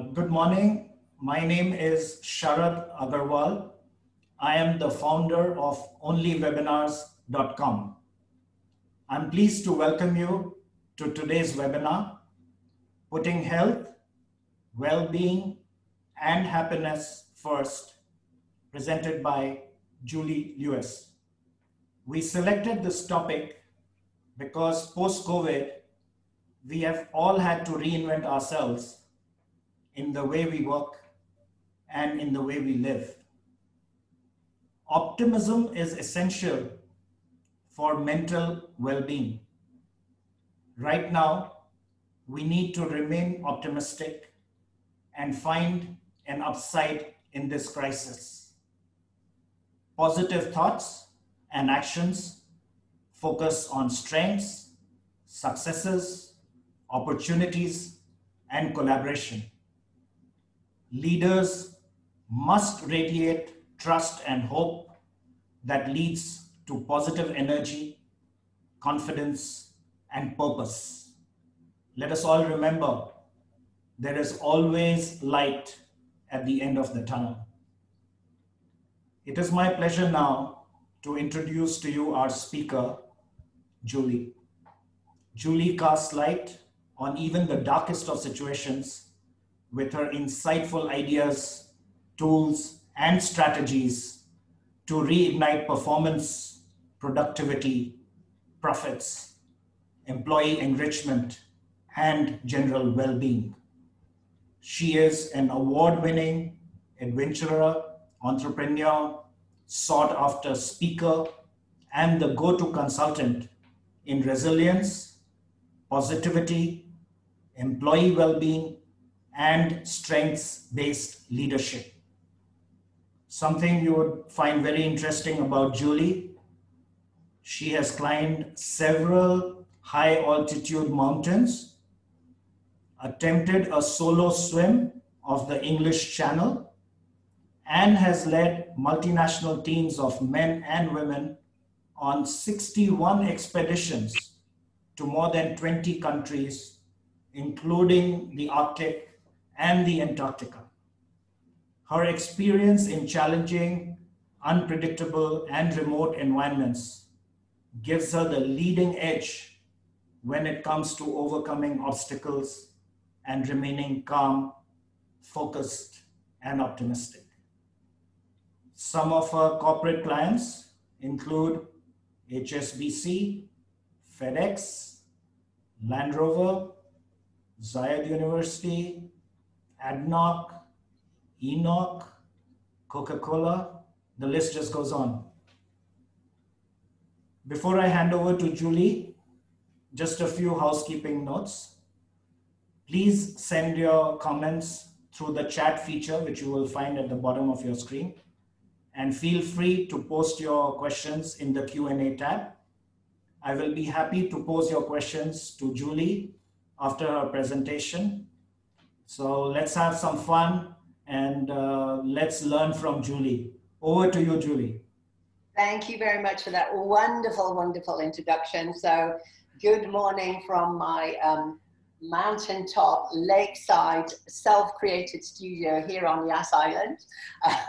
Good morning. My name is Sharad Agarwal. I am the founder of onlywebinars.com. I'm pleased to welcome you to today's webinar, Putting Health, Well-being, and Happiness First, presented by Julie Lewis. We selected this topic because post-COVID, we have all had to reinvent ourselves in the way we work and in the way we live. Optimism is essential for mental well being. Right now, we need to remain optimistic and find an upside in this crisis. Positive thoughts and actions focus on strengths, successes, opportunities, and collaboration leaders must radiate trust and hope that leads to positive energy, confidence, and purpose. Let us all remember there is always light at the end of the tunnel. It is my pleasure now to introduce to you our speaker, Julie. Julie casts light on even the darkest of situations with her insightful ideas, tools, and strategies to reignite performance, productivity, profits, employee enrichment, and general well being. She is an award winning adventurer, entrepreneur, sought after speaker, and the go to consultant in resilience, positivity, employee well being, and strengths based leadership. Something you would find very interesting about Julie she has climbed several high altitude mountains, attempted a solo swim of the English Channel, and has led multinational teams of men and women on 61 expeditions to more than 20 countries, including the Arctic and the Antarctica. Her experience in challenging, unpredictable, and remote environments gives her the leading edge when it comes to overcoming obstacles and remaining calm, focused, and optimistic. Some of her corporate clients include HSBC, FedEx, Land Rover, Zayed University, ADNOC, ENOC, Coca-Cola, the list just goes on. Before I hand over to Julie, just a few housekeeping notes. Please send your comments through the chat feature, which you will find at the bottom of your screen. And feel free to post your questions in the Q&A tab. I will be happy to pose your questions to Julie after her presentation so let's have some fun and uh, let's learn from Julie. Over to you, Julie. Thank you very much for that wonderful, wonderful introduction. So, good morning from my um, mountaintop, lakeside, self-created studio here on Yas Island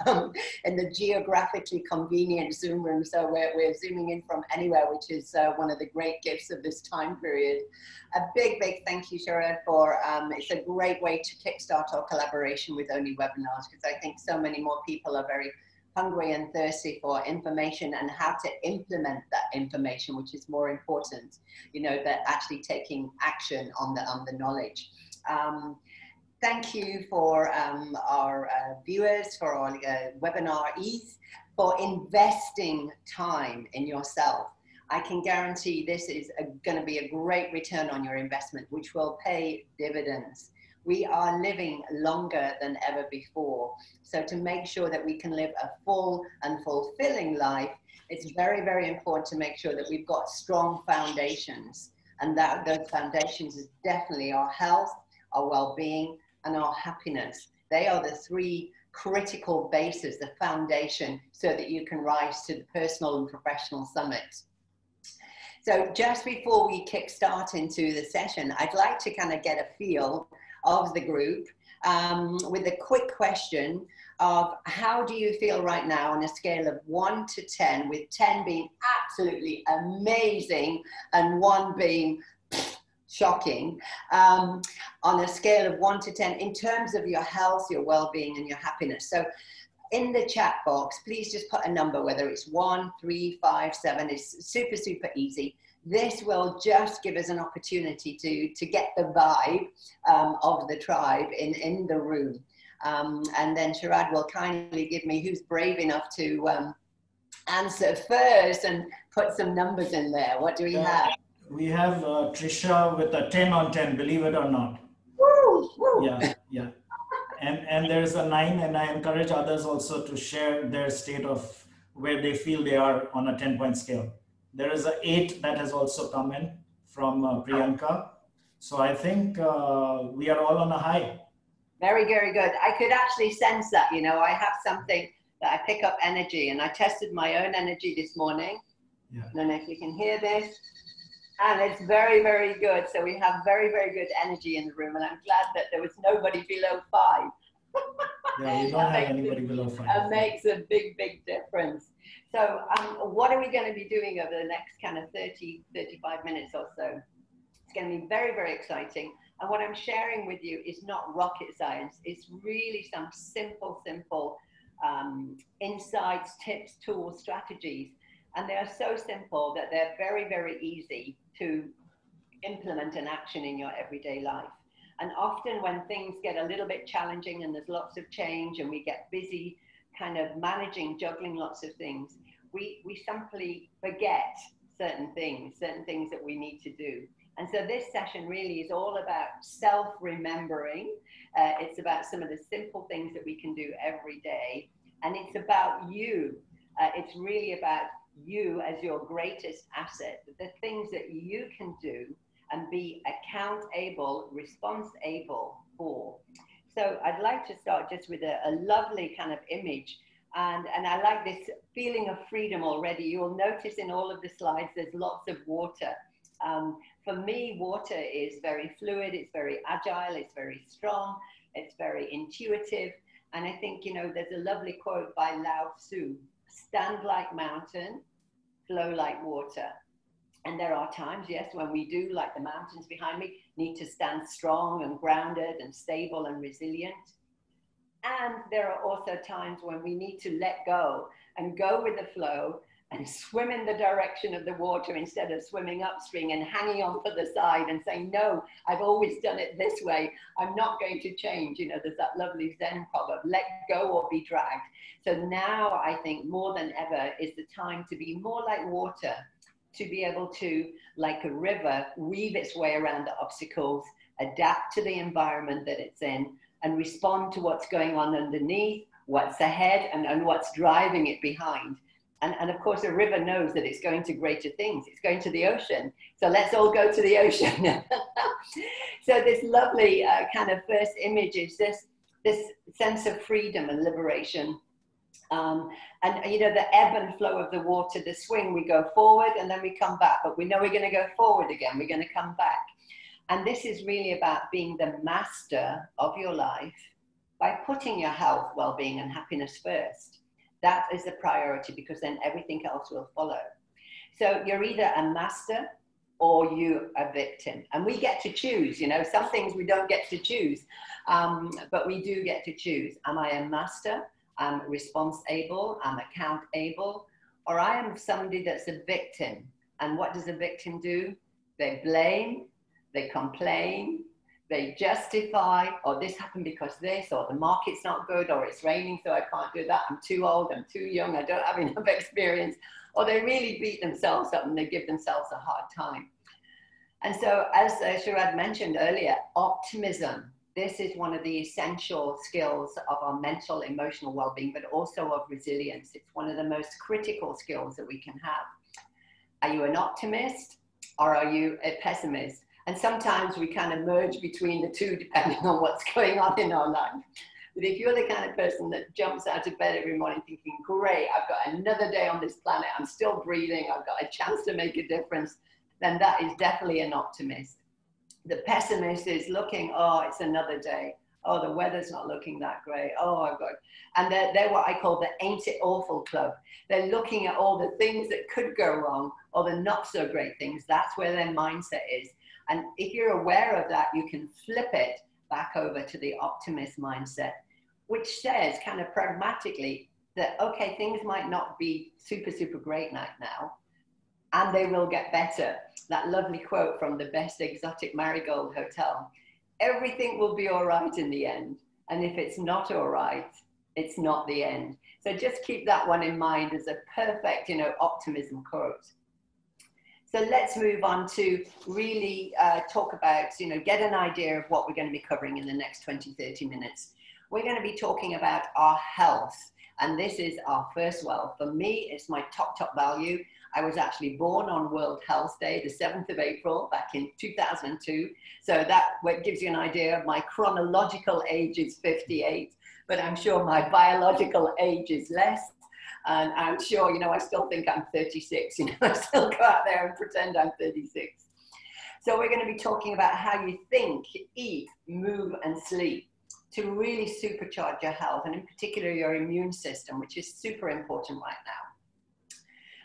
um, in the geographically convenient Zoom room. So we're, we're zooming in from anywhere, which is uh, one of the great gifts of this time period. A big, big thank you, Sharad, for um, it's a great way to kickstart our collaboration with Only Webinars because I think so many more people are very hungry and thirsty for information and how to implement that information, which is more important, you know, that actually taking action on the, on the knowledge. Um, thank you for um, our uh, viewers, for our uh, webinar-ees, for investing time in yourself. I can guarantee this is going to be a great return on your investment, which will pay dividends we are living longer than ever before. So to make sure that we can live a full and fulfilling life, it's very, very important to make sure that we've got strong foundations. And that those foundations is definitely our health, our well-being, and our happiness. They are the three critical bases, the foundation, so that you can rise to the personal and professional summit. So just before we kick start into the session, I'd like to kind of get a feel of the group um, with a quick question of how do you feel right now on a scale of one to 10, with 10 being absolutely amazing and one being shocking, um, on a scale of one to 10 in terms of your health, your well being, and your happiness. So in the chat box, please just put a number, whether it's one, three, five, seven. It's super, super easy. This will just give us an opportunity to, to get the vibe um, of the tribe in, in the room. Um, and then Sharad will kindly give me who's brave enough to um, answer first and put some numbers in there. What do we have? We have uh, Trisha with a 10 on 10, believe it or not. Woo, woo. Yeah, yeah and and there's a nine and i encourage others also to share their state of where they feel they are on a 10 point scale there is a eight that has also come in from uh, priyanka so i think uh, we are all on a high very very good i could actually sense that you know i have something that i pick up energy and i tested my own energy this morning yeah. i don't know if you can hear this and it's very, very good. So we have very, very good energy in the room, and I'm glad that there was nobody below five. yeah, we don't have anybody below five. It makes a big, big difference. So um, what are we going to be doing over the next kind of 30, 35 minutes or so? It's going to be very, very exciting. And what I'm sharing with you is not rocket science. It's really some simple, simple um, insights, tips, tools, strategies. And they are so simple that they're very, very easy to implement an action in your everyday life. And often when things get a little bit challenging and there's lots of change and we get busy kind of managing, juggling lots of things, we, we simply forget certain things, certain things that we need to do. And so this session really is all about self remembering. Uh, it's about some of the simple things that we can do every day. And it's about you. Uh, it's really about you as your greatest asset, the things that you can do and be account able, response able for. So I'd like to start just with a, a, lovely kind of image. And, and I like this feeling of freedom already. You'll notice in all of the slides, there's lots of water. Um, for me, water is very fluid, it's very agile, it's very strong, it's very intuitive. And I think, you know, there's a lovely quote by Lao Tzu stand like mountain, flow like water. And there are times, yes, when we do, like the mountains behind me, need to stand strong and grounded and stable and resilient. And there are also times when we need to let go and go with the flow and swim in the direction of the water instead of swimming upstream and hanging on to the side and saying, No, I've always done it this way. I'm not going to change. You know, there's that lovely Zen proverb let go or be dragged. So now I think more than ever is the time to be more like water, to be able to, like a river, weave its way around the obstacles, adapt to the environment that it's in, and respond to what's going on underneath, what's ahead, and, and what's driving it behind. And, and of course, a river knows that it's going to greater things. It's going to the ocean. So let's all go to the ocean. so this lovely uh, kind of first image is this, this sense of freedom and liberation. Um, and you know, the ebb and flow of the water, the swing, we go forward and then we come back, but we know we're going to go forward again. We're going to come back. And this is really about being the master of your life by putting your health, well-being and happiness first that is the priority because then everything else will follow. So you're either a master or you a victim. And we get to choose, you know, some things we don't get to choose, um, but we do get to choose. Am I a master? I'm response able, I'm account able, or I am somebody that's a victim. And what does a victim do? They blame, they complain, they justify, or oh, this happened because this, or the market's not good, or it's raining, so I can't do that. I'm too old, I'm too young, I don't have enough experience. Or they really beat themselves up and they give themselves a hard time. And so, as uh, mentioned earlier, optimism. This is one of the essential skills of our mental, emotional well being, but also of resilience. It's one of the most critical skills that we can have. Are you an optimist or are you a pessimist? And sometimes we kind of merge between the two depending on what's going on in our life. But if you're the kind of person that jumps out of bed every morning thinking, great, I've got another day on this planet, I'm still breathing, I've got a chance to make a difference, then that is definitely an optimist. The pessimist is looking, oh, it's another day. Oh, the weather's not looking that great. Oh, I've got, and they're, they're what I call the ain't it awful club. They're looking at all the things that could go wrong or the not so great things. That's where their mindset is. And if you're aware of that, you can flip it back over to the optimist mindset, which says kind of pragmatically that, okay, things might not be super, super great right now, and they will get better. That lovely quote from the best exotic marigold hotel everything will be all right in the end. And if it's not all right, it's not the end. So just keep that one in mind as a perfect, you know, optimism quote. So let's move on to really uh, talk about, you know, get an idea of what we're going to be covering in the next 20, 30 minutes. We're going to be talking about our health. And this is our first well. For me, it's my top, top value. I was actually born on World Health Day, the 7th of April, back in 2002. So that gives you an idea. Of my chronological age is 58, but I'm sure my biological age is less. And I'm sure, you know, I still think I'm 36. You know, I still go out there and pretend I'm 36. So we're going to be talking about how you think, eat, move, and sleep to really supercharge your health, and in particular your immune system, which is super important right now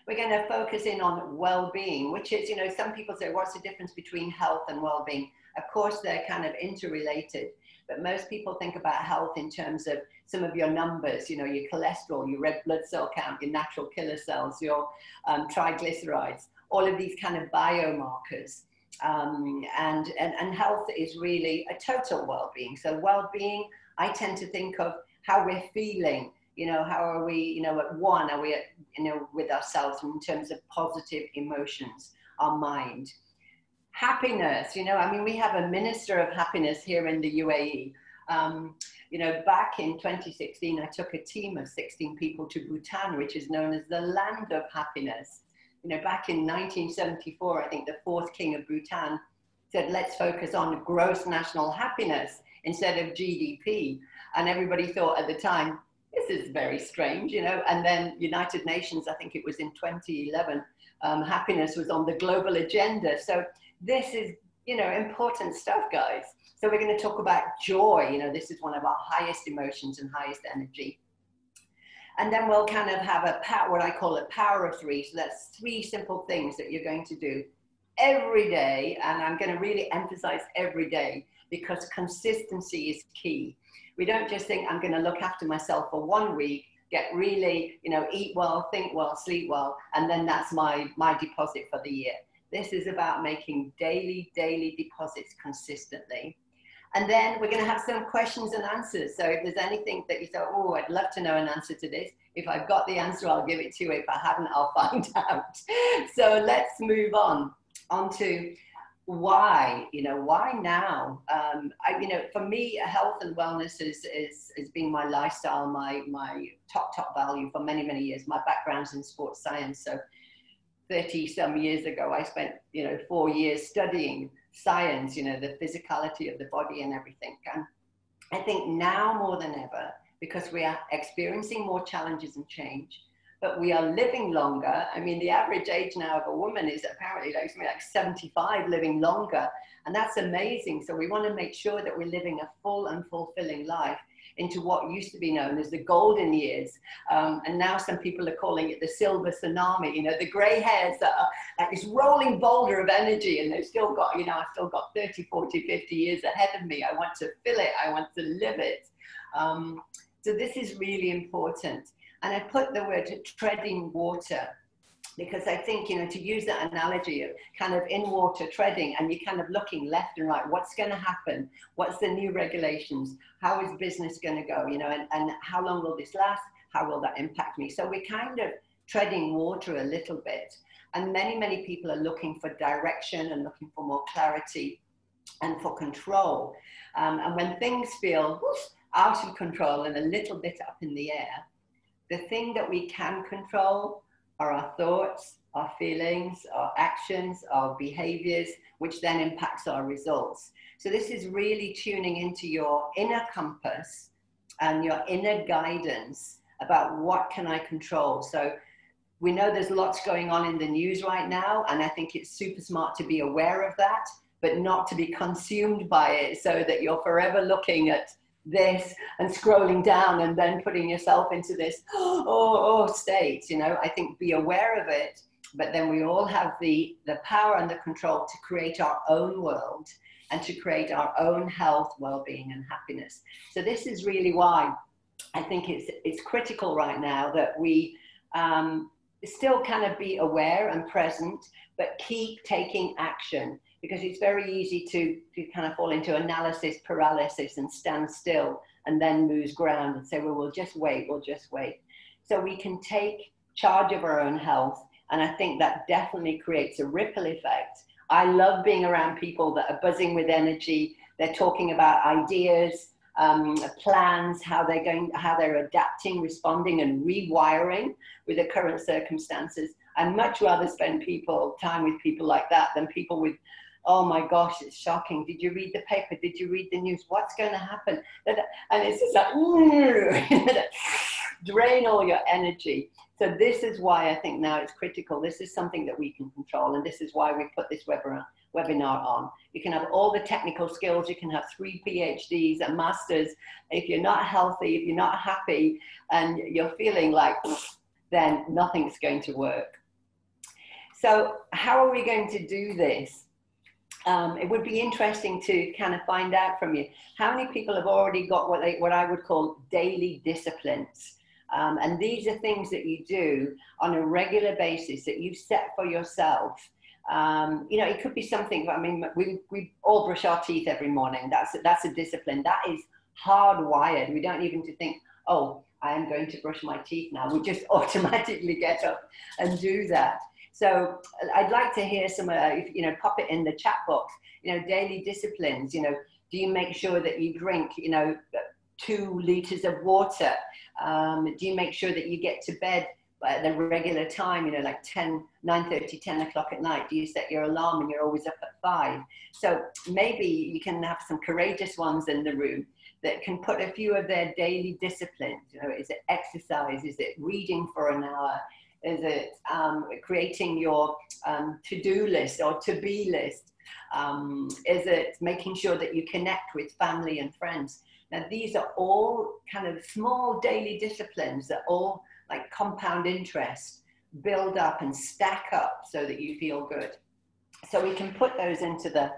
we're going to focus in on well-being, which is, you know, some people say, what's the difference between health and well-being? Of course, they're kind of interrelated, but most people think about health in terms of some of your numbers, you know, your cholesterol, your red blood cell count, your natural killer cells, your um, triglycerides, all of these kind of biomarkers. Um, and, and, and health is really a total well-being. So well-being, I tend to think of how we're feeling, you know how are we you know at one are we at, you know with ourselves in terms of positive emotions our mind. Happiness you know i mean we have a minister of happiness here in the uae um, you know back in 2016 i took a team of 16 people to bhutan which is known as the land of happiness you know back in 1974 i think the fourth king of bhutan said let's focus on gross national happiness instead of gdp and everybody thought at the time this is very strange, you know. And then United Nations, I think it was in 2011, um, happiness was on the global agenda. So this is, you know, important stuff, guys. So we're going to talk about joy. You know, this is one of our highest emotions and highest energy. And then we'll kind of have a power, what I call a power of three. So that's three simple things that you're going to do every day. And I'm going to really emphasize every day because consistency is key. We don't just think I'm going to look after myself for one week, get really, you know, eat well, think well, sleep well, and then that's my, my deposit for the year. This is about making daily, daily deposits consistently. And then we're going to have some questions and answers. So if there's anything that you say, oh, I'd love to know an answer to this, if I've got the answer, I'll give it to you. If I haven't, I'll find out. So let's move on onto why you know why now um I, you know for me health and wellness is is is being my lifestyle my my top top value for many many years my background's in sports science so 30 some years ago i spent you know four years studying science you know the physicality of the body and everything and i think now more than ever because we are experiencing more challenges and change but we are living longer. I mean, the average age now of a woman is apparently like something like 75 living longer. And that's amazing. So we want to make sure that we're living a full and fulfilling life into what used to be known as the golden years. Um, and now some people are calling it the silver tsunami, you know, the gray hairs that are like this rolling boulder of energy and they've still got, you know, I've still got 30, 40, 50 years ahead of me. I want to fill it. I want to live it. Um, so this is really important. And I put the word treading water because I think, you know, to use that analogy of kind of in water treading and you're kind of looking left and right, what's going to happen? What's the new regulations? How is business going to go? You know, and, and how long will this last? How will that impact me? So we're kind of treading water a little bit. And many, many people are looking for direction and looking for more clarity and for control. Um, and when things feel whoosh, out of control and a little bit up in the air, the thing that we can control are our thoughts, our feelings, our actions, our behaviors, which then impacts our results. So this is really tuning into your inner compass and your inner guidance about what can I control. So we know there's lots going on in the news right now, and I think it's super smart to be aware of that, but not to be consumed by it so that you're forever looking at this and scrolling down and then putting yourself into this oh, oh state you know? I think be aware of it but then we all have the the power and the control to create our own world and to create our own health well-being and happiness. So this is really why i think it's it's critical right now that we um, still kind of be aware and present but keep taking action because it's very easy to, to kind of fall into analysis paralysis and stand still and then lose ground and say, well, we'll just wait, we'll just wait. So we can take charge of our own health. And I think that definitely creates a ripple effect. I love being around people that are buzzing with energy. They're talking about ideas, um, plans, how they're going, how they're adapting, responding, and rewiring with the current circumstances. I'd much rather spend people time with people like that than people with oh my gosh, it's shocking. Did you read the paper? Did you read the news? What's going to happen? And it's just like, drain all your energy. So this is why I think now it's critical. This is something that we can control. And this is why we put this webinar, webinar on. You can have all the technical skills. You can have three PhDs, and master's. If you're not healthy, if you're not happy, and you're feeling like, then nothing's going to work. So how are we going to do this? Um, it would be interesting to kind of find out from you how many people have already got what they what I would call daily disciplines. Um, and these are things that you do on a regular basis that you set for yourself. Um, you know, it could be something. I mean, we we all brush our teeth every morning. That's that's a discipline. That is hardwired. We don't even to think, oh, I am going to brush my teeth now. We just automatically get up and do that. So I'd like to hear some, uh, you know, pop it in the chat box, you know, daily disciplines, you know, do you make sure that you drink, you know, two liters of water? Um, do you make sure that you get to bed at the regular time, you know, like 10, 9 30, 10 o'clock at night? Do you set your alarm and you're always up at five? So maybe you can have some courageous ones in the room that can put a few of their daily disciplines. You know, is it exercise? Is it reading for an hour? Is it um, creating your um, to-do list or to-be list? Um, is it making sure that you connect with family and friends? Now, these are all kind of small daily disciplines that all like compound interest, build up and stack up so that you feel good. So we can put those into the,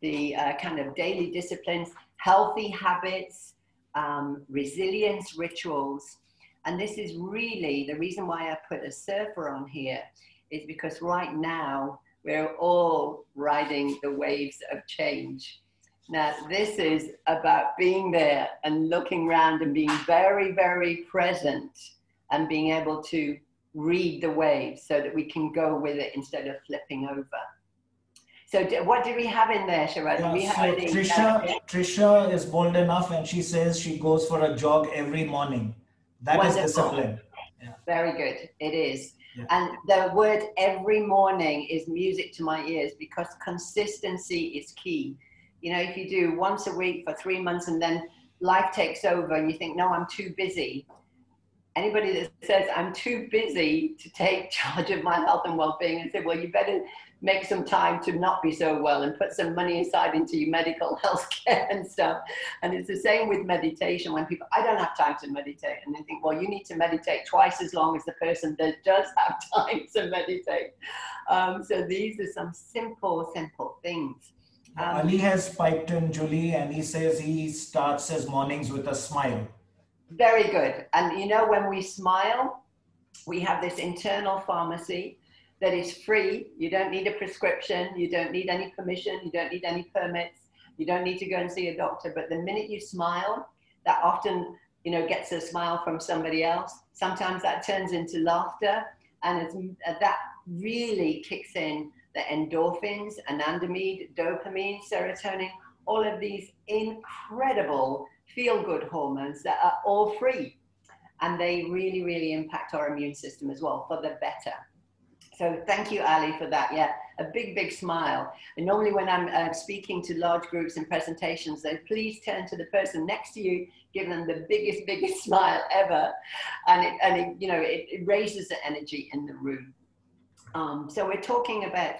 the uh, kind of daily disciplines, healthy habits, um, resilience rituals, and this is really the reason why I put a surfer on here is because right now we're all riding the waves of change. Now, this is about being there and looking around and being very, very present and being able to read the waves so that we can go with it instead of flipping over. So what do we have in there, Sharad? Yeah, we so uh, Trisha, Trisha is bold enough and she says she goes for a jog every morning. That Wonderful. is discipline. Yeah. Very good. It is. Yeah. And the word every morning is music to my ears because consistency is key. You know, if you do once a week for three months and then life takes over and you think, no, I'm too busy. Anybody that says, I'm too busy to take charge of my health and well being, and say, well, you better make some time to not be so well and put some money aside into your medical health care and stuff. And it's the same with meditation when people, I don't have time to meditate. And they think, well, you need to meditate twice as long as the person that does have time to meditate. Um, so these are some simple, simple things. Um, Ali has piped in Julie and he says he starts his mornings with a smile. Very good. And you know, when we smile, we have this internal pharmacy that is free. You don't need a prescription. You don't need any permission. You don't need any permits. You don't need to go and see a doctor. But the minute you smile, that often, you know, gets a smile from somebody else. Sometimes that turns into laughter. And that really kicks in the endorphins, anandamide, dopamine, serotonin, all of these incredible feel good hormones that are all free. And they really, really impact our immune system as well for the better. So thank you, Ali, for that. Yeah, a big, big smile. And normally when I'm uh, speaking to large groups and presentations, they please turn to the person next to you, give them the biggest, biggest smile ever. And it, and it, you know, it, it raises the energy in the room. Um, so we're talking about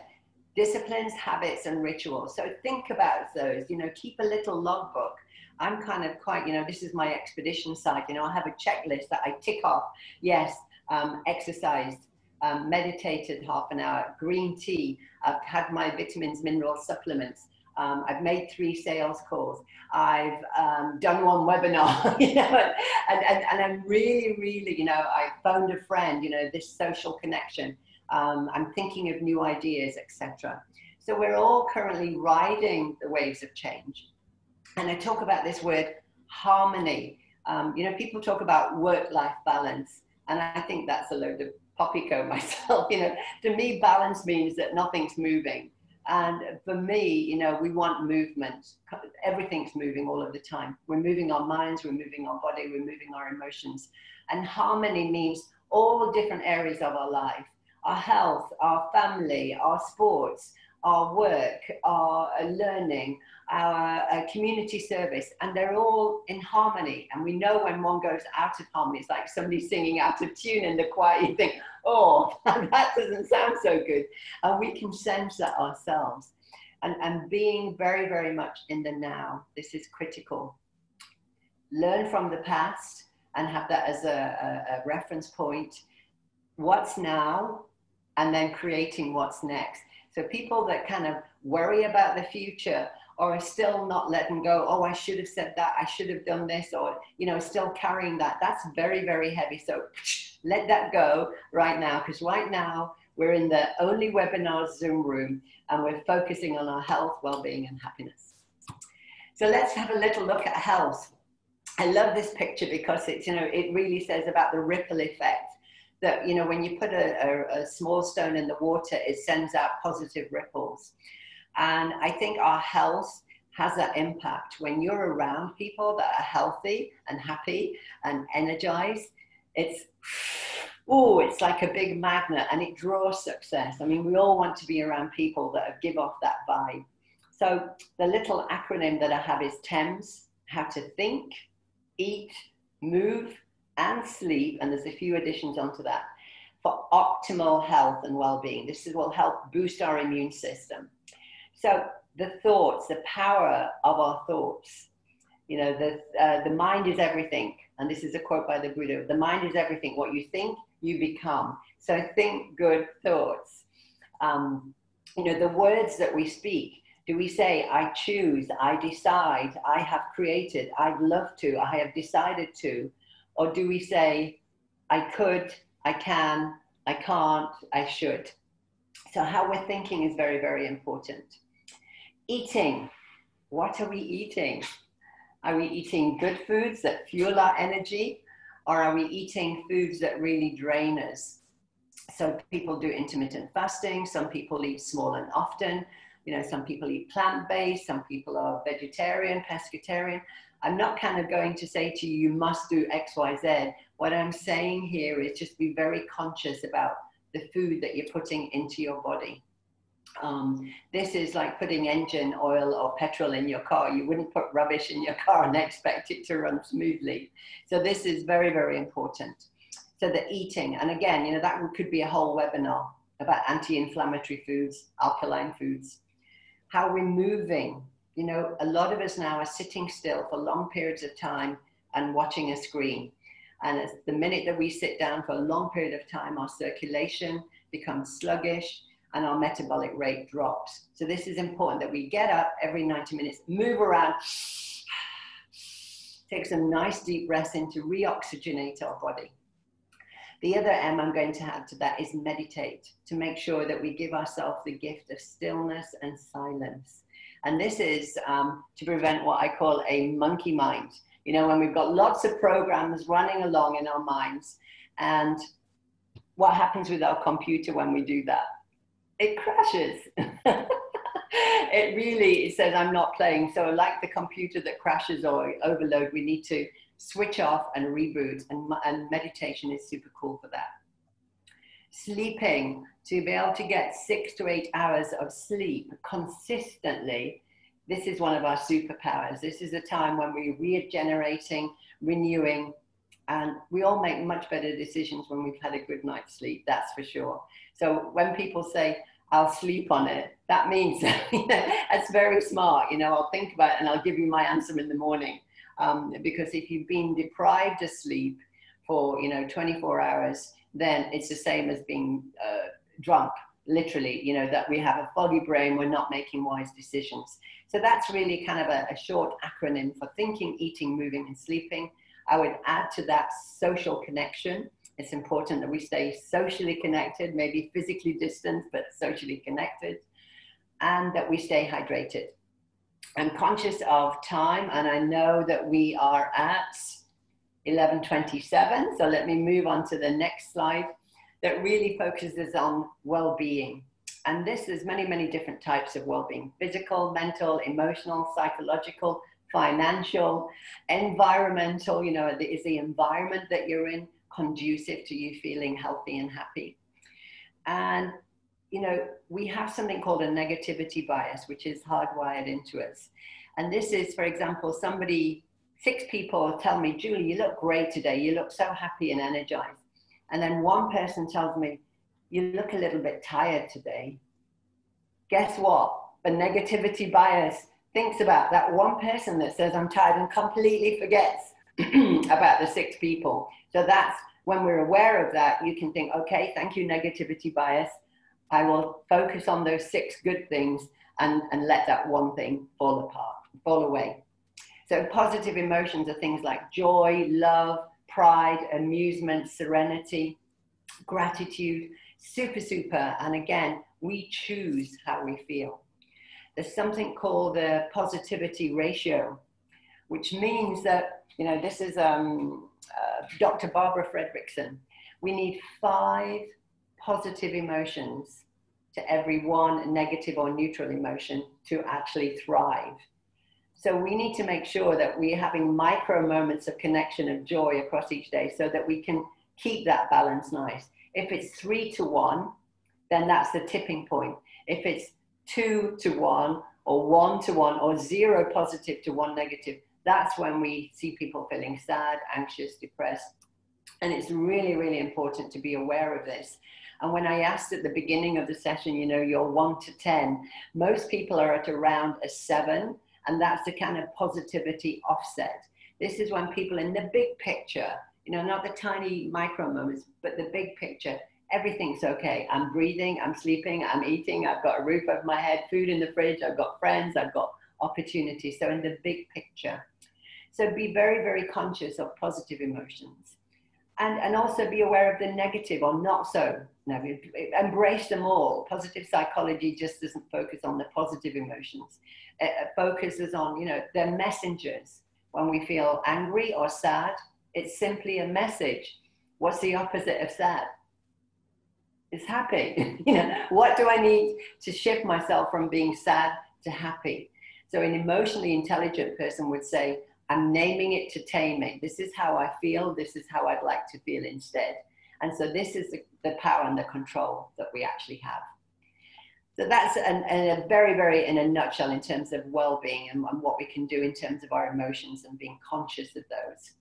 disciplines, habits, and rituals. So think about those, you know, keep a little logbook. I'm kind of quite, you know, this is my expedition site. You know, I have a checklist that I tick off. Yes, um, exercised, um, meditated half an hour, green tea. I've had my vitamins, mineral supplements. Um, I've made three sales calls. I've um, done one webinar, you know, and, and, and I'm really, really, you know, I phoned a friend, you know, this social connection. Um, I'm thinking of new ideas, etc. So we're all currently riding the waves of change. And I talk about this word harmony. Um, you know, people talk about work-life balance, and I think that's a load of poppycock myself. You know, to me, balance means that nothing's moving. And for me, you know, we want movement. Everything's moving all of the time. We're moving our minds, we're moving our body, we're moving our emotions. And harmony means all different areas of our life our health, our family, our sports, our work, our uh, learning, our uh, community service, and they're all in harmony. And we know when one goes out of harmony, it's like somebody singing out of tune in the choir. You think, oh, that doesn't sound so good. And we can sense that ourselves. And, and being very, very much in the now, this is critical. Learn from the past and have that as a, a, a reference point. What's now, and then creating what's next so people that kind of worry about the future or are still not letting go, oh, I should have said that, I should have done this, or, you know, still carrying that, that's very, very heavy. So let that go right now, because right now we're in the only webinar Zoom room and we're focusing on our health, well-being and happiness. So let's have a little look at health. I love this picture because it's, you know, it really says about the ripple effect that you know when you put a, a, a, small stone in the water it sends out positive ripples. And i think our health has that impact. When you're around people that are healthy and happy and energized it's oh it's like a big magnet and it draws success. I mean we all want to be around people that give off that vibe. So the little acronym that i have is TEMS how to think eat move and sleep, and there's a few additions onto that, for optimal health and well-being. This will help boost our immune system. So the thoughts, the power of our thoughts. You know, the, uh, the mind is everything. And this is a quote by the Buddha. The mind is everything. What you think, you become. So think good thoughts. Um, you know, the words that we speak, do we say, I choose, I decide, I have created, I'd love to, I have decided to? Or do we say, I could, I can, I can't, I should? So, how we're thinking is very, very important. Eating. What are we eating? Are we eating good foods that fuel our energy? Or are we eating foods that really drain us? So, people do intermittent fasting, some people eat small and often. You know, some people eat plant based, some people are vegetarian, pescatarian. I'm not kind of going to say to you, you must do X, Y, Z. What I'm saying here is just be very conscious about the food that you're putting into your body. Um, this is like putting engine oil or petrol in your car. You wouldn't put rubbish in your car and expect it to run smoothly. So this is very, very important. So the eating, and again, you know, that could be a whole webinar about anti-inflammatory foods, alkaline foods, how we're moving you know, a lot of us now are sitting still for long periods of time and watching a screen. And the minute that we sit down for a long period of time, our circulation becomes sluggish and our metabolic rate drops. So this is important that we get up every 90 minutes, move around, take some nice deep breaths in to reoxygenate our body. The other M I'm going to add to that is meditate, to make sure that we give ourselves the gift of stillness and silence. And this is um, to prevent what I call a monkey mind. You know, when we've got lots of programs running along in our minds, and what happens with our computer when we do that? It crashes. it really it says I'm not playing. So, like the computer that crashes or overload, we need to switch off and reboot, and, and meditation is super cool for that. Sleeping, to be able to get six to eight hours of sleep consistently, this is one of our superpowers. This is a time when we're regenerating, renewing, and we all make much better decisions when we've had a good night's sleep, that's for sure. So when people say, I'll sleep on it, that means that's very smart. You know, I'll think about it and I'll give you my answer in the morning. Um, because if you've been deprived of sleep for, you know, 24 hours, then it's the same as being uh, drunk, literally, you know, that we have a foggy brain, we're not making wise decisions. So that's really kind of a, a short acronym for thinking, eating, moving, and sleeping. I would add to that social connection. It's important that we stay socially connected, maybe physically distant, but socially connected, and that we stay hydrated. I'm conscious of time, and I know that we are at 1127. So let me move on to the next slide that really focuses on well-being. And this is many, many different types of well-being, physical, mental, emotional, psychological, financial, environmental, you know, is the environment that you're in conducive to you feeling healthy and happy? And, you know, we have something called a negativity bias, which is hardwired into us. And this is, for example, somebody, six people tell me, Julie, you look great today. You look so happy and energized. And then one person tells me, you look a little bit tired today. Guess what? The negativity bias thinks about that one person that says, I'm tired and completely forgets about the six people. So that's when we're aware of that, you can think, okay, thank you, negativity bias. I will focus on those six good things and, and let that one thing fall apart, fall away. So positive emotions are things like joy, love, pride, amusement, serenity, gratitude, super, super. And again, we choose how we feel. There's something called the positivity ratio, which means that, you know, this is um, uh, Dr. Barbara Fredrickson. We need five positive emotions to every one negative or neutral emotion to actually thrive. So we need to make sure that we're having micro moments of connection of joy across each day so that we can keep that balance nice. If it's three to one, then that's the tipping point. If it's two to one or one to one or zero positive to one negative, that's when we see people feeling sad, anxious, depressed. And it's really, really important to be aware of this. And when I asked at the beginning of the session, you know, you're one to 10, most people are at around a seven and that's the kind of positivity offset. This is when people in the big picture, you know, not the tiny micro moments, but the big picture, everything's okay. I'm breathing, I'm sleeping, I'm eating, I've got a roof over my head, food in the fridge, I've got friends, I've got opportunities. So in the big picture. So be very, very conscious of positive emotions. And, and also be aware of the negative or not so. No, embrace them all. Positive psychology just doesn't focus on the positive emotions Uh, focuses on, you know, they're messengers. When we feel angry or sad, it's simply a message. What's the opposite of sad? It's happy. you know, what do I need to shift myself from being sad to happy? So an emotionally intelligent person would say, I'm naming it to tame it. This is how I feel. This is how I'd like to feel instead. And so this is the, the power and the control that we actually have. That's an, a very, very in a nutshell in terms of well-being and, and what we can do in terms of our emotions and being conscious of those.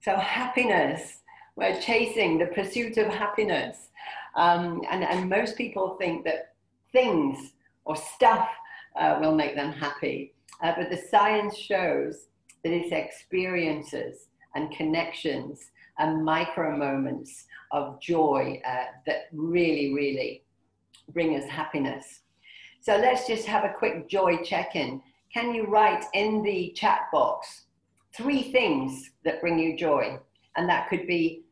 So happiness, we're chasing the pursuit of happiness. Um, and, and most people think that things or stuff uh, will make them happy. Uh, but the science shows that it's experiences and connections and micro moments of joy uh, that really, really bring us happiness. So let's just have a quick joy check in. Can you write in the chat box three things that bring you joy? And that could be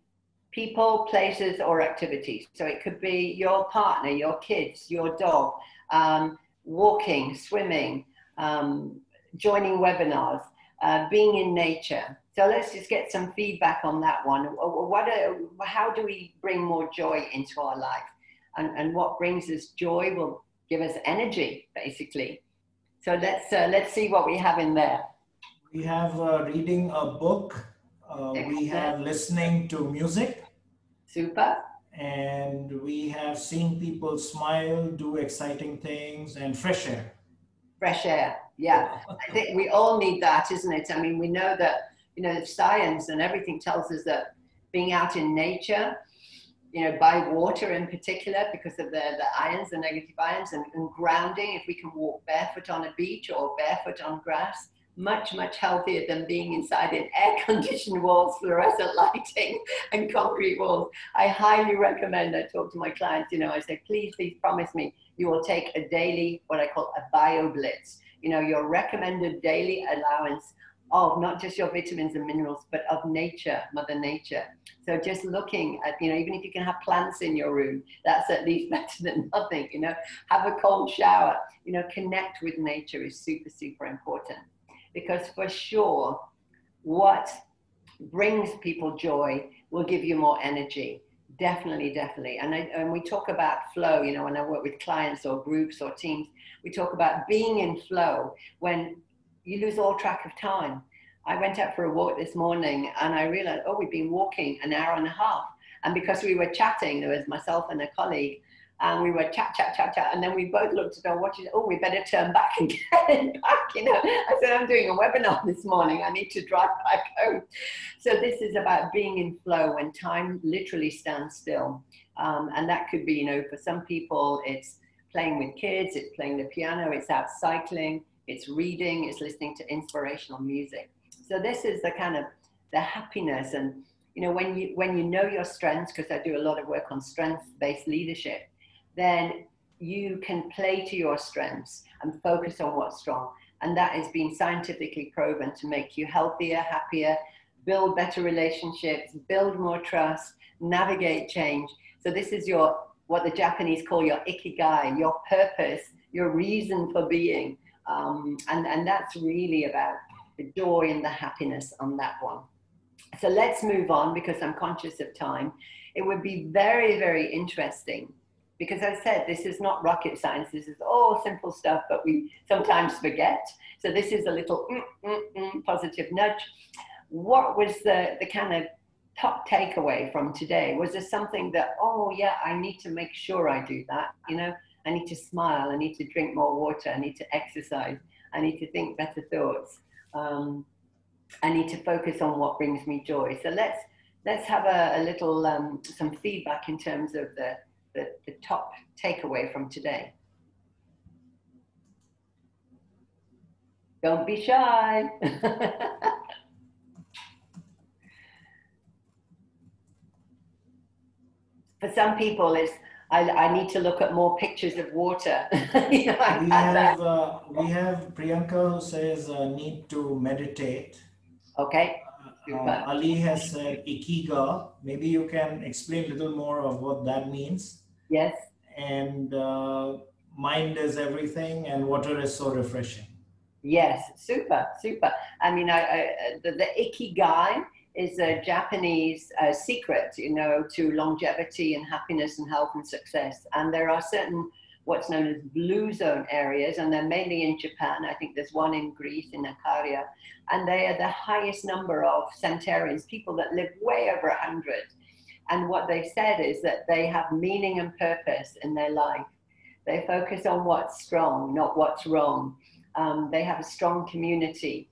people, places, or activities. So it could be your partner, your kids, your dog, um, walking, swimming, um, joining webinars, uh, being in nature. So let's just get some feedback on that one. What, are, how do we bring more joy into our life? And, and what brings us joy will give us energy, basically. So let's uh, let's see what we have in there. We have uh, reading a book. Uh, we have listening to music. Super. And we have seen people smile, do exciting things, and fresh air. Fresh air, yeah. I think we all need that, isn't it? I mean, we know that you know science and everything tells us that being out in nature you know, by water in particular because of the, the ions, the negative ions, and, and grounding. If we can walk barefoot on a beach or barefoot on grass, much, much healthier than being inside in air conditioned walls, fluorescent lighting, and concrete walls. I highly recommend. I talk to my clients, you know, I say, please, please promise me you will take a daily, what I call a bio blitz, you know, your recommended daily allowance of not just your vitamins and minerals, but of nature, Mother Nature. So just looking at, you know, even if you can have plants in your room, that's at least better than nothing, you know, have a cold shower, you know, connect with nature is super, super important. Because for sure, what brings people joy will give you more energy. Definitely, definitely. And, I, and we talk about flow, you know, when I work with clients or groups or teams, we talk about being in flow when you lose all track of time. I went out for a walk this morning and I realized, oh, we've been walking an hour and a half. And because we were chatting, there was myself and a colleague, and we were chat, chat, chat, chat. And then we both looked at our watches. Oh, we better turn back and get back. You know, I said, I'm doing a webinar this morning. I need to drive back home. So this is about being in flow when time literally stands still. Um, and that could be, you know, for some people, it's playing with kids, it's playing the piano, it's out cycling, it's reading, it's listening to inspirational music. So this is the kind of the happiness and you know when you when you know your strengths because I do a lot of work on strength based leadership then you can play to your strengths and focus on what's strong and that has been scientifically proven to make you healthier happier build better relationships build more trust navigate change so this is your what the Japanese call your ikigai, your purpose, your reason for being. Um, and, and that's really about the joy and the happiness on that one. So let's move on because I'm conscious of time. It would be very, very interesting because I said this is not rocket science. This is all simple stuff, but we sometimes forget. So this is a little mm, mm, mm, positive nudge. What was the, the kind of top takeaway from today? Was there something that, oh, yeah, I need to make sure I do that? You know, I need to smile, I need to drink more water, I need to exercise, I need to think better thoughts. Um, I need to focus on what brings me joy. So let's let's have a, a little um, some feedback in terms of the, the, the top takeaway from today. Don't be shy. for some people, it's I, I need to look at more pictures of water. you know, we have uh, we have Priyanka who says uh, need to meditate. Okay. Uh, Ali has said ikigai. Maybe you can explain a little more of what that means. Yes. And uh, mind is everything, and water is so refreshing. Yes, super, super. I mean, I, I the, the ikigai is a Japanese uh, secret, you know, to longevity and happiness and health and success. And there are certain what's known as blue zone areas, and they're mainly in Japan. I think there's one in Greece, in Ikaria, and they are the highest number of centenarians, people that live way over 100. And what they said is that they have meaning and purpose in their life. They focus on what's strong, not what's wrong. Um, they have a strong community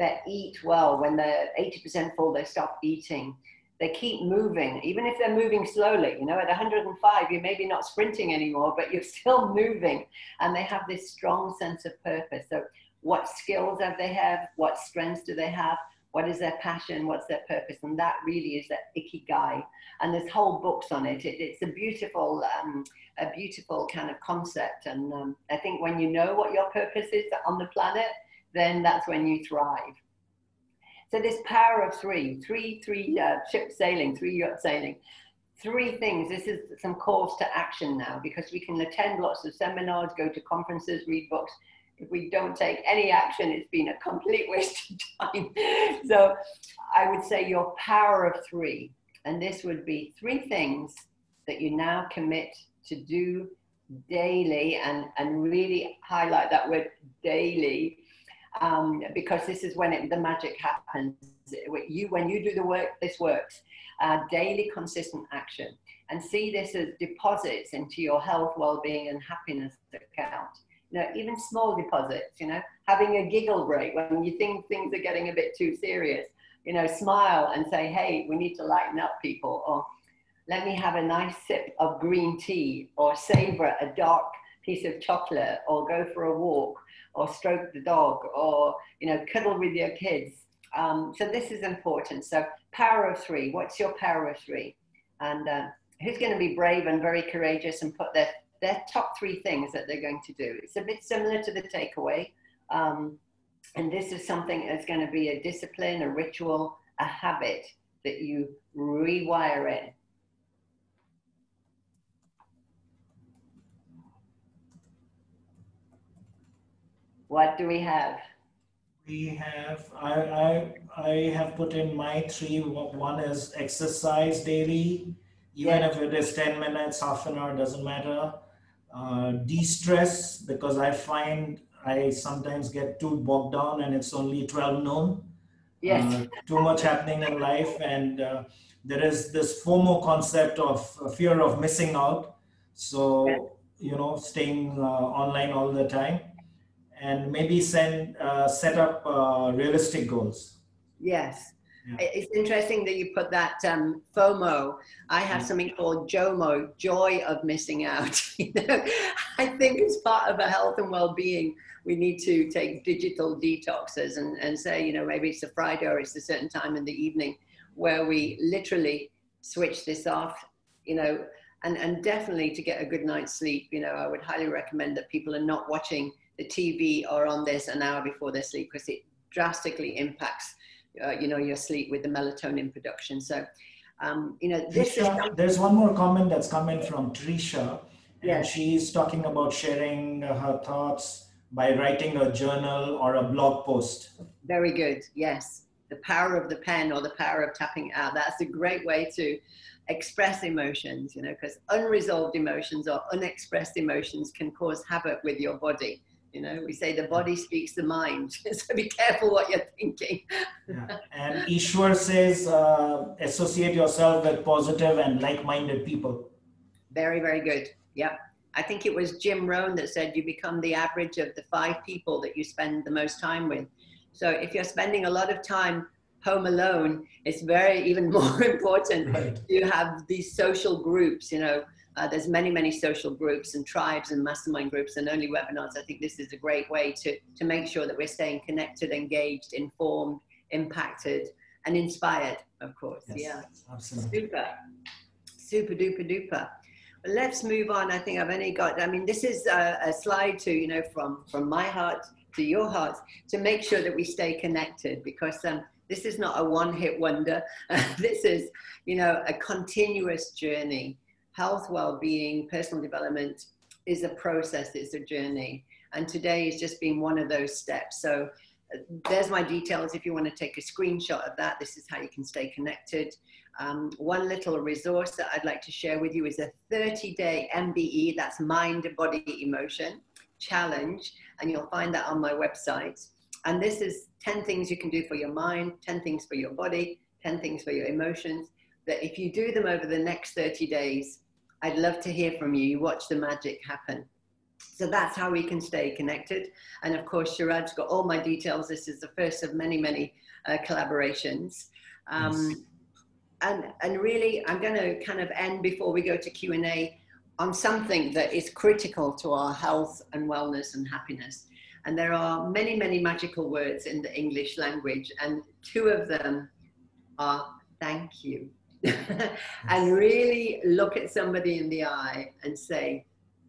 that eat well. When they're 80% full, they stop eating. They keep moving, even if they're moving slowly. You know, at 105, you're maybe not sprinting anymore, but you're still moving. And they have this strong sense of purpose. So, what skills have they have? What strengths do they have? What is their passion? What's their purpose? And that really is that ikigai. And there's whole books on it. it it's a beautiful, um, a beautiful kind of concept. And um, I think when you know what your purpose is on the planet, then that's when you thrive. So this power of three, three, three uh, ship sailing, three yacht sailing, three things. This is some calls to action now because we can attend lots of seminars, go to conferences, read books. If we don't take any action, it's been a complete waste of time. so I would say your power of three, and this would be three things that you now commit to do daily and, and really highlight that word daily um, because this is when it, the magic happens. You, when you do the work, this works. Uh, daily consistent action and see this as deposits into your health, well-being, and happiness account. You know, even small deposits. You know, having a giggle break when you think things are getting a bit too serious. You know, smile and say, "Hey, we need to lighten up, people," or let me have a nice sip of green tea or savor a dark piece of chocolate or go for a walk or stroke the dog or you know cuddle with your kids. Um, so this is important. So power of three what's your power of three? And uh, who's going to be brave and very courageous and put their their top three things that they're going to do? It's a bit similar to the takeaway. Um, and this is something that's going to be a discipline a ritual a habit that you rewire in What do we have? We have, I, I, I have put in my three. One is exercise daily, even if it is 10 minutes, half an hour, doesn't matter. Uh, de stress, because I find I sometimes get too bogged down and it's only 12 noon. Yes. Uh, too much happening in life. And uh, there is this FOMO concept of fear of missing out. So, you know, staying uh, online all the time and maybe send uh, set up uh, realistic goals. Yes. Yeah. It's interesting that you put that um, FOMO. I have mm. something called JOMO, joy of missing out. you know, I think as part of a health and well-being, we need to take digital detoxes and, and say, you know, maybe it's a Friday or it's a certain time in the evening where we literally switch this off, you know, and, and definitely to get a good night's sleep, you know, I would highly recommend that people are not watching the TV or on this an hour before they sleep because it drastically impacts, uh, you know, your sleep with the melatonin production. So, um, you know, this Trisha, is there's one more comment that's coming from Trisha. Yeah. she's talking about sharing her thoughts by writing a journal or a blog post. Very good. Yes. The power of the pen or the power of tapping out. That's a great way to express emotions, you know, because unresolved emotions or unexpressed emotions can cause havoc with your body. You know, we say the body speaks the mind. so be careful what you're thinking. yeah. And Ishwar says uh, associate yourself with positive and like minded people. Very, very good. Yeah. I think it was Jim Rohn that said you become the average of the five people that you spend the most time with. So if you're spending a lot of time home alone, it's very even more important right. you have these social groups, you know, uh, there's many, many social groups and tribes and mastermind groups and only webinars. I think this is a great way to, to make sure that we're staying connected, engaged, informed, impacted, and inspired, of course. Yes, yeah. Absolutely. Super. Super duper duper. But let's move on. I think I've only got, I mean, this is a, a slide to, you know, from, from my heart to your heart to make sure that we stay connected because um, this is not a one hit wonder. this is, you know, a continuous journey health, well-being, personal development is a process, it's a journey. And today is just being one of those steps. So uh, there's my details. If you want to take a screenshot of that, this is how you can stay connected. Um, one little resource that I'd like to share with you is a 30 day MBE, that's mind, body, emotion challenge. And you'll find that on my website. And this is 10 things you can do for your mind, 10 things for your body, 10 things for your emotions. That if you do them over the next 30 days, I'd love to hear from you. You watch the magic happen. So that's how we can stay connected. And of course, Shirad's got all my details. This is the first of many, many uh, collaborations. Um, yes. and, and really, I'm going to kind of end before we go to Q&A on something that is critical to our health and wellness and happiness. And there are many, many magical words in the English language. And two of them are thank you. and really look at somebody in the eye and say,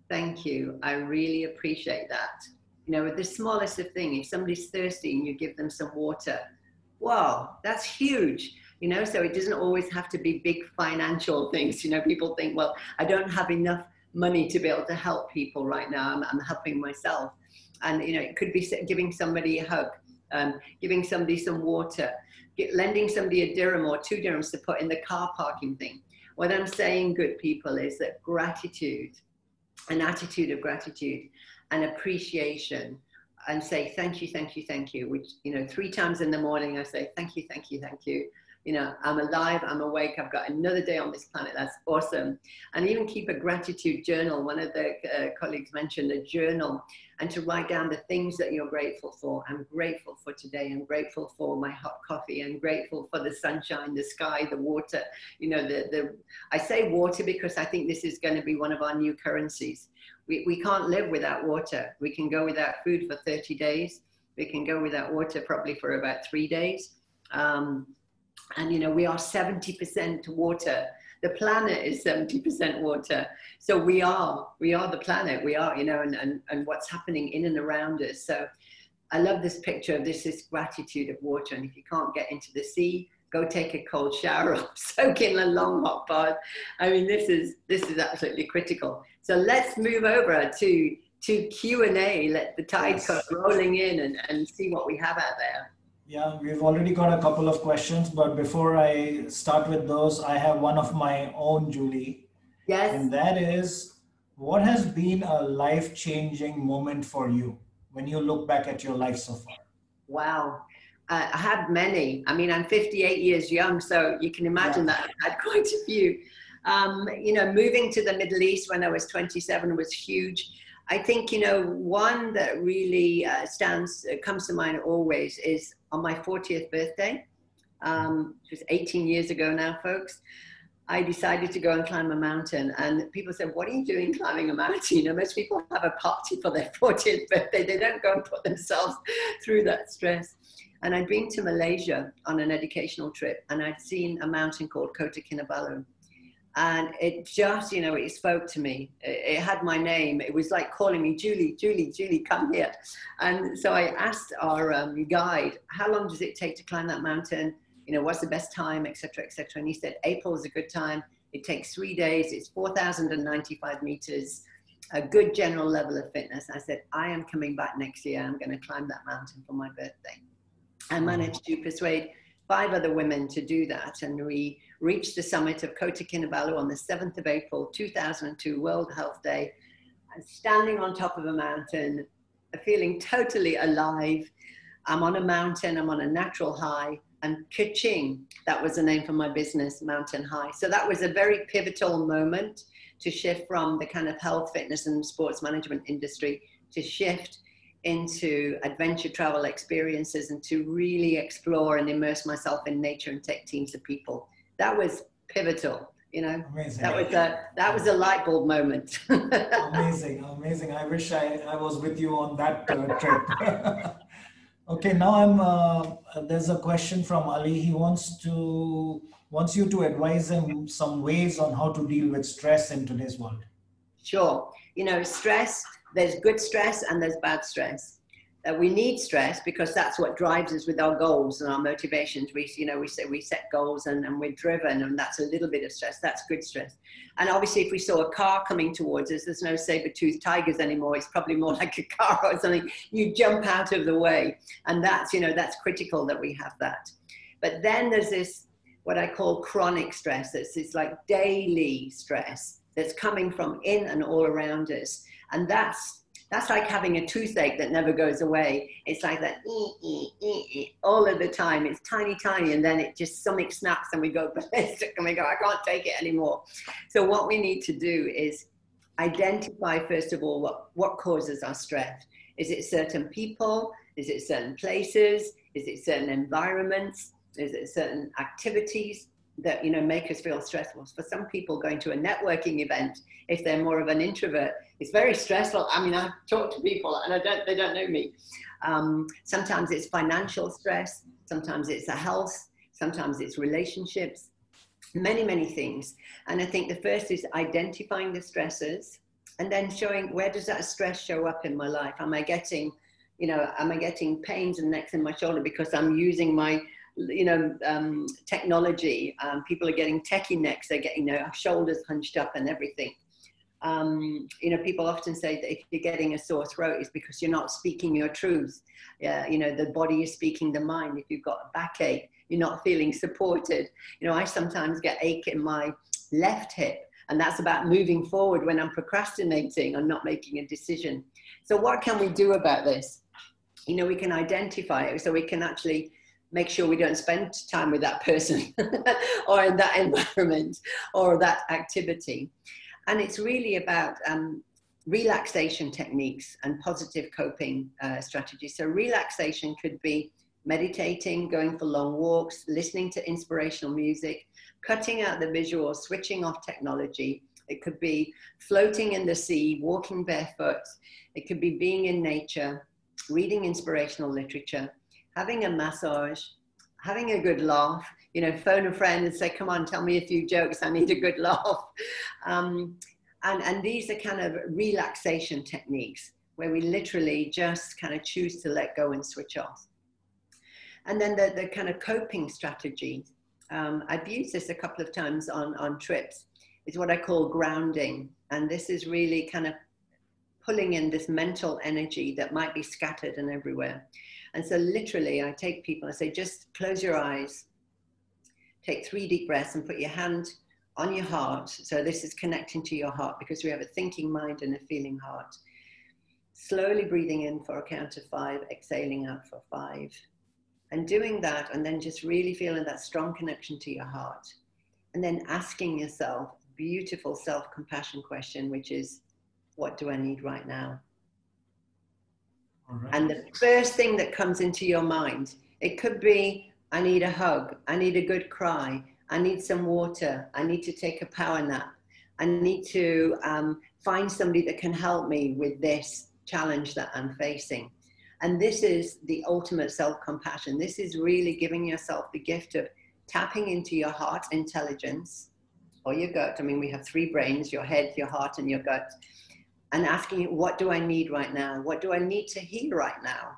Thank you. I really appreciate that. You know, with the smallest of things, if somebody's thirsty and you give them some water, wow, that's huge. You know, so it doesn't always have to be big financial things. You know, people think, well, I don't have enough money to be able to help people right now. I'm, I'm helping myself. And, you know, it could be giving somebody a hug, um, giving somebody some water, get, lending somebody a dirham or two dirhams to put in the car parking thing. What I'm saying, good people, is that gratitude, an attitude of gratitude and appreciation, and say thank you, thank you, thank you. Which you know, three times in the morning, I say thank you, thank you, thank you. you know, I'm alive, I'm awake, I've got another day on this planet. That's awesome. And even keep a gratitude journal. One of the uh, colleagues mentioned a journal and to write down the things that you're grateful for. I'm grateful for today. I'm grateful for my hot coffee. I'm grateful for the sunshine, the sky, the water. You know, the, the I say water because I think this is going to be one of our new currencies. We, we can't live without water. We can go without food for 30 days. We can go without water probably for about three days. Um, and you know we are 70% water the planet is 70% water. So we are we are the planet we are you know and, and, and what's happening in and around us. So i love this picture of this is gratitude of water. And if you can't get into the sea go take a cold shower or soak in a long hot bath. I mean this is this is absolutely critical. So let's move over to to q&a let the tide yes. come rolling in and, and see what we have out there yeah, we've already got a couple of questions, but before I start with those, I have one of my own, Julie. Yes. And that is what has been a life changing moment for you when you look back at your life so far? Wow. Uh, I had many. I mean, I'm 58 years young, so you can imagine yeah. that I had quite a few. Um, you know, moving to the Middle East when I was 27 was huge. I think, you know, one that really uh, stands, uh, comes to mind always is on my 40th birthday, um, which was 18 years ago now, folks. I decided to go and climb a mountain. And people said, What are you doing climbing a mountain? You know, most people have a party for their 40th birthday, they don't go and put themselves through that stress. And I'd been to Malaysia on an educational trip, and I'd seen a mountain called Kota Kinabalu and it just you know it spoke to me. It, had my name. It was like calling me julie julie julie come here. And so i asked our um, guide how long does it take to climb that mountain? You know what's the best time? Etc etc and he said april is a good time. It takes three days. It's 4095 meters a good general level of fitness. I said i am coming back next year. I'm going to climb that mountain for my birthday. I managed to persuade five other women to do that and we reached the summit of Kota Kinabalu on the 7th of April 2002, World Health Day, and standing on top of a mountain, feeling totally alive. I'm on a mountain, I'm on a natural high, and Kaching, that was the name for my business, Mountain High. So that was a very pivotal moment to shift from the kind of health, fitness, and sports management industry to shift into adventure travel experiences and to really explore and immerse myself in nature and take teams of people. That was pivotal you know? Amazing. that was a that was a light bulb moment. Amazing amazing. I wish i i was with you on that uh, trip. Okay now i'm uh, there's a question from ali. He wants to wants you to advise him some ways on how to deal with stress in today's world. Sure. You know stress there's good stress and there's bad stress uh, we need stress because that's what drives us with our goals and our motivations. We, you know, we say we set goals and, and we're driven, and that's a little bit of stress. That's good stress. And obviously, if we saw a car coming towards us, there's no saber-toothed tigers anymore. It's probably more like a car or something. You jump out of the way, and that's, you know, that's critical that we have that. But then there's this what I call chronic stress. That's it's like daily stress that's coming from in and all around us, and that's that's like having a toothache that never goes away. It's like that all of the time. It's tiny, tiny, and then it just something snaps and we go ballistic and we go, I can't take it anymore. So what we need to do is identify first of all what, what causes our stress. Is it certain people? Is it certain places? Is it certain environments? Is it certain activities? that you know make us feel stressful. For some people, going to a networking event, if they're more of an introvert, it's very stressful. I mean, I talk to people and I don't, they don't know me. Um, sometimes it's financial stress. Sometimes it's a health. Sometimes it's relationships. Many, many things. And I think the first is identifying the stressors and then showing where does that stress show up in my life? Am I getting, you know, am I getting pains and necks in my shoulder because I'm using my you know, um, technology. Um, people are getting techie necks. They're getting their shoulders hunched up and everything. Um, you know, people often say that if you're getting a sore throat, it's because you're not speaking your truth. Yeah, you know, the body is speaking the mind. If you've got a backache, you're not feeling supported. You know, I sometimes get ache in my left hip, and that's about moving forward when I'm procrastinating or not making a decision. So, what can we do about this? You know, we can identify it so we can actually make sure we don't spend time with that person or in that environment or that activity. And it's really about um, relaxation techniques and positive coping uh, strategies. So, relaxation could be meditating, going for long walks, listening to inspirational music, cutting out the visual, switching off technology. It could be floating in the sea, walking barefoot. It could be being in nature, reading inspirational literature, having a massage, having a good laugh. You know, phone a friend and say, "Come on, tell me a few jokes. I need a good laugh." Um, and and these are kind of relaxation techniques where we literally just kind of choose to let go and switch off. And then the, the kind of coping strategy, um, I've used this a couple of times on, on trips, is what I call grounding. And this is really kind of pulling in this mental energy that might be scattered and everywhere. And so literally I take people, I say, just close your eyes, take three deep breaths and put your hand on your heart. So this is connecting to your heart because we have a thinking mind and a feeling heart. Slowly breathing in for a count of five, exhaling out for five. And doing that, and then just really feeling that strong connection to your heart. And then asking yourself, beautiful self compassion question, which is, what do I need right now? Right. And the first thing that comes into your mind, it could be, I need a hug, I need a good cry, I need some water, I need to take a power nap, I need to um, find somebody that can help me with this challenge that I'm facing. And this is the ultimate self compassion. This is really giving yourself the gift of tapping into your heart intelligence or your gut. I mean, we have three brains your head, your heart, and your gut. And asking, what do I need right now? What do I need to heal right now?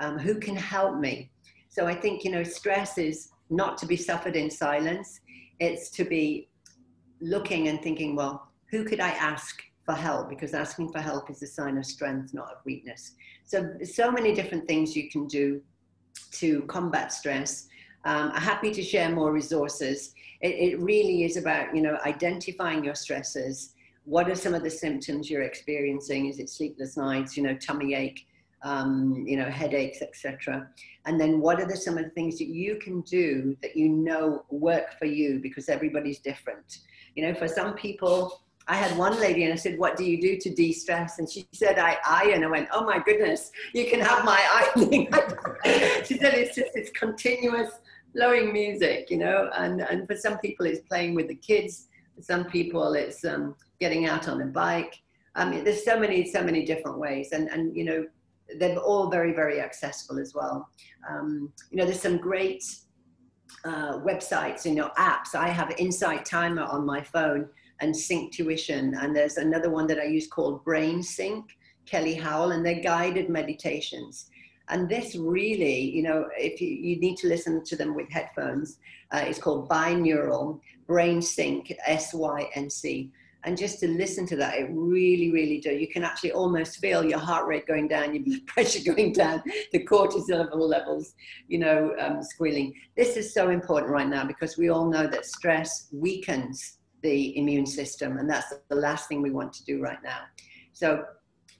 Um, who can help me? So I think, you know, stress is not to be suffered in silence, it's to be looking and thinking, well, who could I ask for help? Because asking for help is a sign of strength, not of weakness. So, so many different things you can do to combat stress. Um, I'm happy to share more resources. It, it really is about, you know, identifying your stresses. What are some of the symptoms you're experiencing? Is it sleepless nights, you know, tummy ache, um, you know, headaches, etc. And then what are the, some of the things that you can do that you know work for you because everybody's different. You know, for some people, I had one lady and I said, What do you do to de stress? And she said, I iron. I went, Oh my goodness, you can have my ironing. she said, It's just it's continuous flowing music, you know. And, and for some people, it's playing with the kids. For some people, it's um, getting out on a bike. I mean, there's so many, so many different ways. And, and you know, they're all very, very accessible as well. Um, you know, there's some great uh, websites, you know, apps. I have Insight Timer on my phone and Synctuition. And there's another one that I use called Brain Sync, Kelly Howell, and they're guided meditations. And this really, you know, if you, you need to listen to them with headphones, uh, it's called binaural brain sync, S Y N C. And just to listen to that, it really, really does. You can actually almost feel your heart rate going down, your blood pressure going down, the cortisol levels, you know, um, squealing. This is so important right now because we all know that stress weakens the immune system. And that's the last thing we want to do right now. So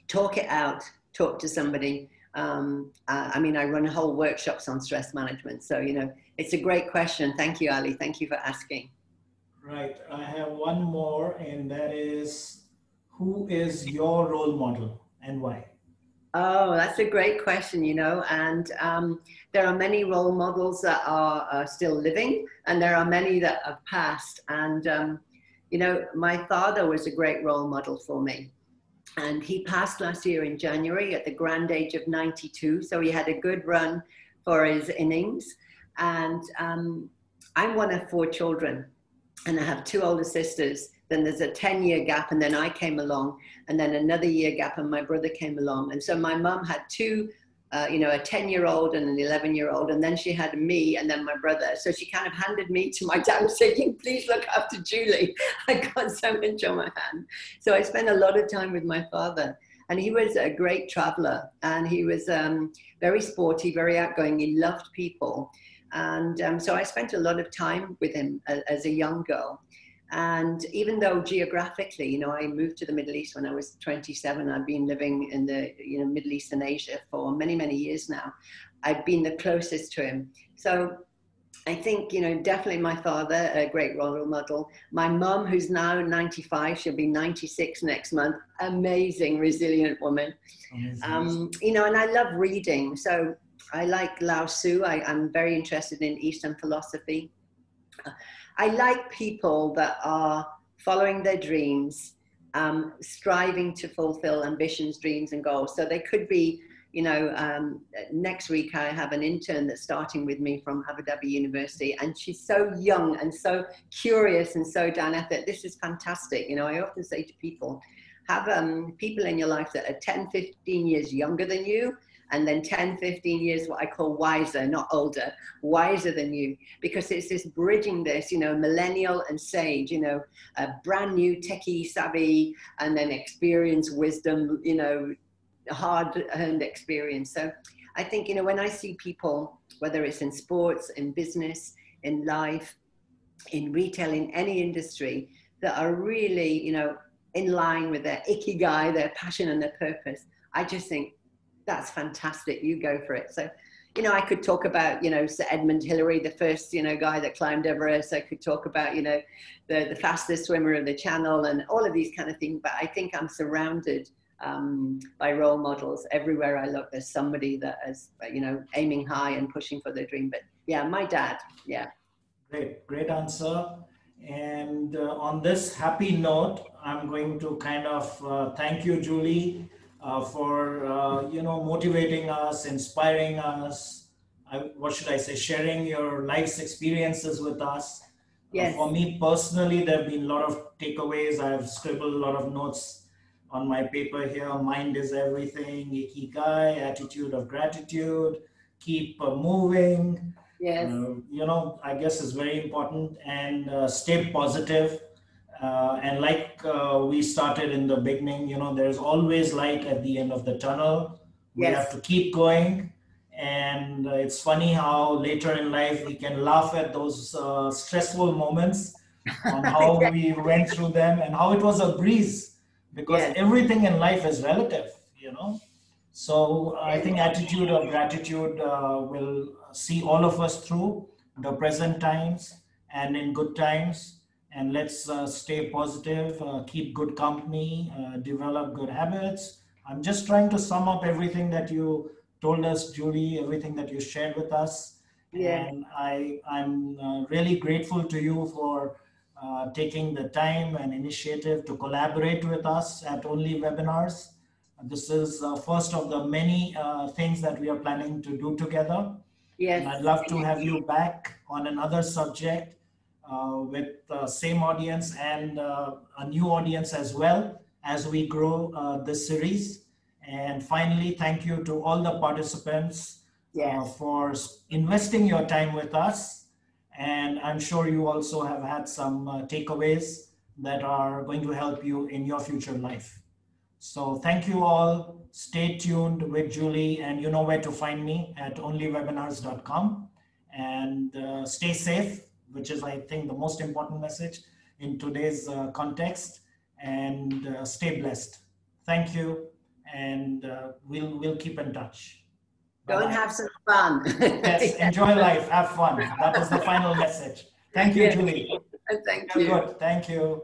talk it out, talk to somebody. Um, uh, I mean, I run whole workshops on stress management. So, you know, it's a great question. Thank you, Ali. Thank you for asking. Right. I have one more, and that is who is your role model and why? Oh, that's a great question, you know, and um, there are many role models that are, are, still living, and there are many that have passed. And um, you know, my father was a great role model for me. And he passed last year in January at the grand age of 92. So he had a good run for his innings. And um, I'm one of four children, and I have two older sisters. Then there's a 10 year gap, and then I came along, and then another year gap, and my brother came along. And so my mom had two uh, you know, a 10 year old and an 11 year old. And then she had me and then my brother. So she kind of handed me to my dad saying, please look after Julie. I got so much on my hand. So I spent a lot of time with my father. And he was a great traveler and he was um, very sporty, very outgoing. He loved people. And um, so I spent a lot of time with him as, a young girl. And even though geographically, you know, I moved to the Middle East when I was 27, I've been living in the, you know, Middle East and Asia for many, many years now. I've been the closest to him. So I think, you know, definitely my father, a great role model. My mum, who's now 95, she'll be 96 next month. Amazing, resilient woman. Um, you know, and I love reading. So I like Lao Tzu. I, I'm very interested in Eastern philosophy. I like people that are following their dreams, um, striving to fulfill ambitions, dreams, and goals. So they could be you know, um, next week I have an intern that's starting with me from Abu Dhabi University, and she's so young and so curious and so dynamic. This is fantastic. You know, I often say to people, have um, people in your life that are 10, 15 years younger than you, and then 10, 15 years, what I call wiser, not older, wiser than you, because it's this bridging this, you know, millennial and sage, you know, a brand new techie savvy, and then experience, wisdom, you know, hard earned experience. So I think, you know, when I see people, whether it's in sports, in business, in life, in retail, in any industry, that are really, you know, in line with their ikigai, their passion and their purpose, I just think that's fantastic. You go for it. So, you know, I could talk about, you know, Sir Edmund Hillary, the first, you know, guy that climbed Everest. I could talk about, you know, the, the fastest swimmer of the channel and all of these kind of things. But I think I'm surrounded um, by role models. Everywhere I look, there's somebody that is, you know, aiming high and pushing for their dream. But yeah, my dad, yeah. Great, great answer. And uh, on this happy note, I'm going to kind of uh, thank you, Julie, uh, for uh, you know motivating us, inspiring us. I, what should I say? Sharing your life's experiences with us. Uh, yes. for me personally, there have been a lot of takeaways. I've scribbled a lot of notes on my paper here mind is everything ikigai attitude of gratitude keep uh, moving yes uh, you know i guess is very important and uh, stay positive uh, and like uh, we started in the beginning you know there's always light at the end of the tunnel. We Yes. have to keep going. And uh, it's funny how later in life we can laugh at those uh, stressful moments on how we went through them and how it was a breeze. Because Yes. everything in life is relative you know. So i think attitude of gratitude uh, will see all of us through the present times and in good times and let's uh, stay positive uh, keep good company uh, develop good habits i'm just trying to sum up everything that you told us julie everything that you shared with us Yeah. and i i'm uh, really grateful to you for uh, taking the time and initiative to collaborate with us at Only Webinars. This is uh, first of the many uh, things that we are planning to do together. yes And I'd love to have you back on another subject with the same audience and uh, a new audience as well as we grow uh, this series. And finally, thank you to all the participants uh, yes for investing your time with us. And I'm sure you also have had some uh, takeaways that are going to help you in your future life. So thank you all. Stay tuned with Julie, and you know where to find me at onlywebinars.com. And uh, stay safe, which is, I think, the most important message in today's uh, context. And uh, stay blessed. Thank you, and uh, we'll we'll keep in touch. go and have some fun Yes, enjoy life, have fun. That was the final message. Thank you. Julie. thank you good. Thank you.